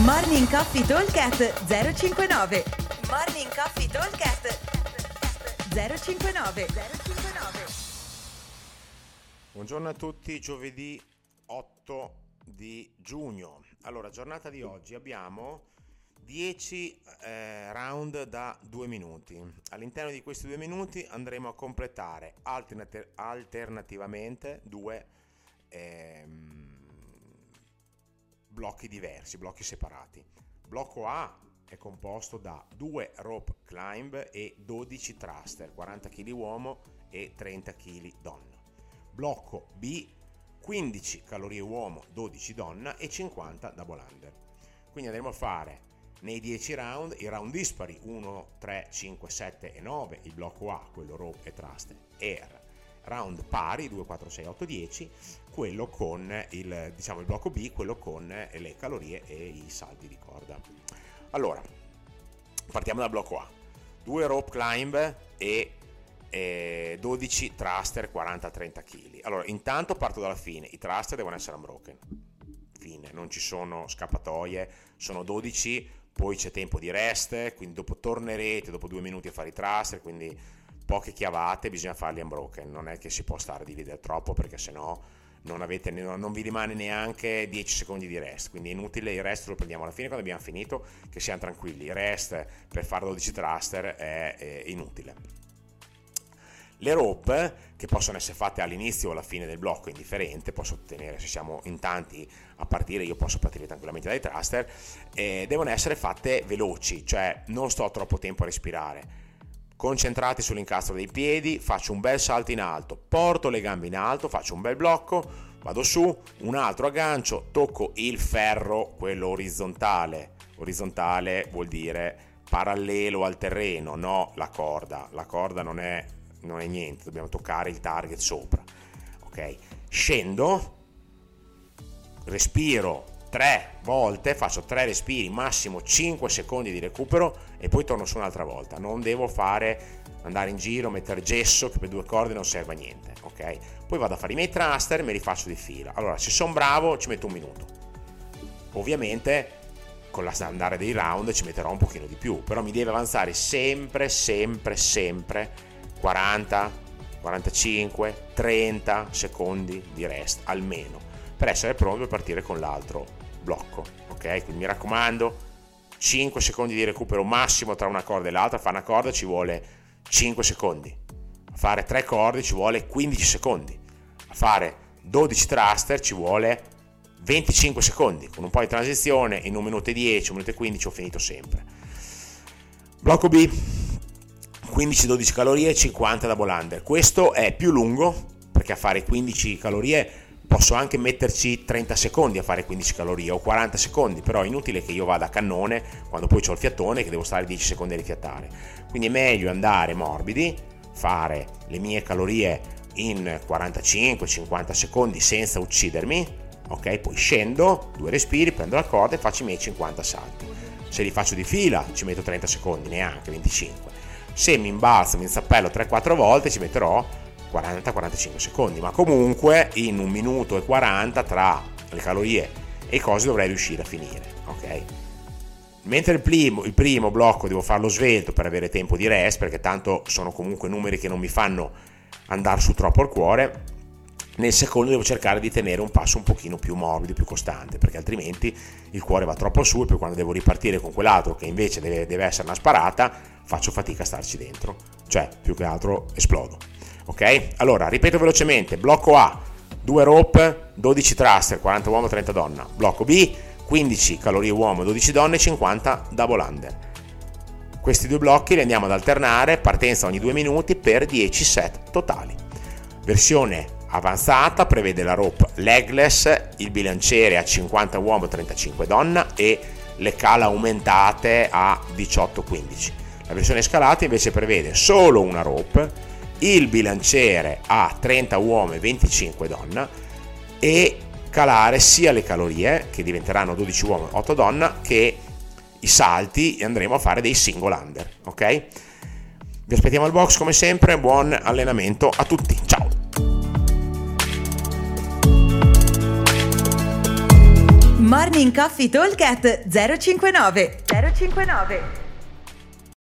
Morning Coffee Talkcast 059 Morning Coffee Talkcast 059 059 Buongiorno a tutti, giovedì 8 di giugno. Allora, giornata di oggi abbiamo 10 eh, round da 2 minuti. All'interno di questi 2 minuti andremo a completare alternat- alternativamente due ehm, blocchi diversi, blocchi separati. Blocco A è composto da 2 rope climb e 12 thruster, 40 kg uomo e 30 kg donna. Blocco B 15 calorie uomo, 12 donna e 50 double under. Quindi andremo a fare nei 10 round i round dispari 1, 3, 5, 7 e 9, il blocco A, quello rope e thruster, e round pari 2, 4, 6, 8, 10, quello con il, diciamo, il blocco B, quello con le calorie e i saldi di corda. Allora, partiamo dal blocco A. 2 rope climb e eh, 12 thruster 40-30 kg. Allora, intanto parto dalla fine, i thruster devono essere unbroken. Fine, non ci sono scappatoie, sono 12, poi c'è tempo di rest, quindi dopo tornerete dopo due minuti a fare i thruster, quindi poche chiavate, bisogna farli unbroken, non è che si può stare a dividere troppo perché sennò non, avete, non vi rimane neanche 10 secondi di rest, quindi è inutile, il rest lo prendiamo alla fine quando abbiamo finito, che siamo tranquilli, il rest per fare 12 thruster è, è inutile. Le rope, che possono essere fatte all'inizio o alla fine del blocco, indifferente, posso ottenere, se siamo in tanti a partire, io posso partire tranquillamente dai thruster, eh, devono essere fatte veloci, cioè non sto troppo tempo a respirare. Concentrati sull'incastro dei piedi, faccio un bel salto in alto, porto le gambe in alto, faccio un bel blocco, vado su, un altro aggancio, tocco il ferro, quello orizzontale. Orizzontale vuol dire parallelo al terreno, no la corda. La corda non è non è niente, dobbiamo toccare il target sopra. Ok? Scendo, respiro tre volte, faccio tre respiri, massimo 5 secondi di recupero e poi torno su un'altra volta. Non devo fare andare in giro, mettere gesso che per due corde non serve a niente, ok? Poi vado a fare i miei thruster e me li faccio di fila. Allora, se sono bravo ci metto un minuto. Ovviamente con l'andare dei round ci metterò un pochino di più, però mi deve avanzare sempre, sempre, sempre 40, 45, 30 secondi di rest almeno per essere pronto per partire con l'altro blocco. Ok? Quindi mi raccomando, 5 secondi di recupero massimo tra una corda e l'altra. Fare una corda ci vuole 5 secondi. A fare 3 corde ci vuole 15 secondi. A fare 12 thruster ci vuole 25 secondi. Con un po' di transizione in 1 minuto e 10, 1 minuto e 15 ho finito sempre. Blocco B 15-12 calorie e 50 da bolander. Questo è più lungo perché a fare 15 calorie posso anche metterci 30 secondi a fare 15 calorie o 40 secondi, però è inutile che io vada a cannone quando poi ho il fiatone che devo stare 10 secondi a rifiattare. Quindi è meglio andare morbidi, fare le mie calorie in 45-50 secondi senza uccidermi, ok? Poi scendo, due respiri, prendo la corda e faccio i miei 50 salti. Se li faccio di fila ci metto 30 secondi, neanche 25 se mi imbalzo, mi inzappello 3-4 volte ci metterò 40-45 secondi, ma comunque in un minuto e 40 tra le calorie e i cosi dovrei riuscire a finire, ok? Mentre il primo, il primo blocco devo farlo svelto per avere tempo di rest, perché tanto sono comunque numeri che non mi fanno andare su troppo il cuore, nel secondo devo cercare di tenere un passo un pochino più morbido, più costante, perché altrimenti il cuore va troppo su e poi quando devo ripartire con quell'altro che invece deve, deve essere una sparata, faccio fatica a starci dentro, cioè più che altro esplodo. Ok? Allora, ripeto velocemente, blocco A, 2 rope, 12 thruster, 40 uomo, 30 donna. Blocco B, 15 calorie uomo, 12 donne, 50 double under. Questi due blocchi li andiamo ad alternare, partenza ogni 2 minuti per 10 set totali. Versione avanzata prevede la rope legless, il bilanciere a 50 uomo, 35 donna e le cala aumentate a 18-15. La versione scalata invece prevede solo una rope, il bilanciere a 30 uomo e 25 donna e calare sia le calorie, che diventeranno 12 uomo e 8 donna, che i salti e andremo a fare dei single under, ok? Vi aspettiamo al box come sempre, buon allenamento a tutti, ciao! Morning Coffee Talk 059 059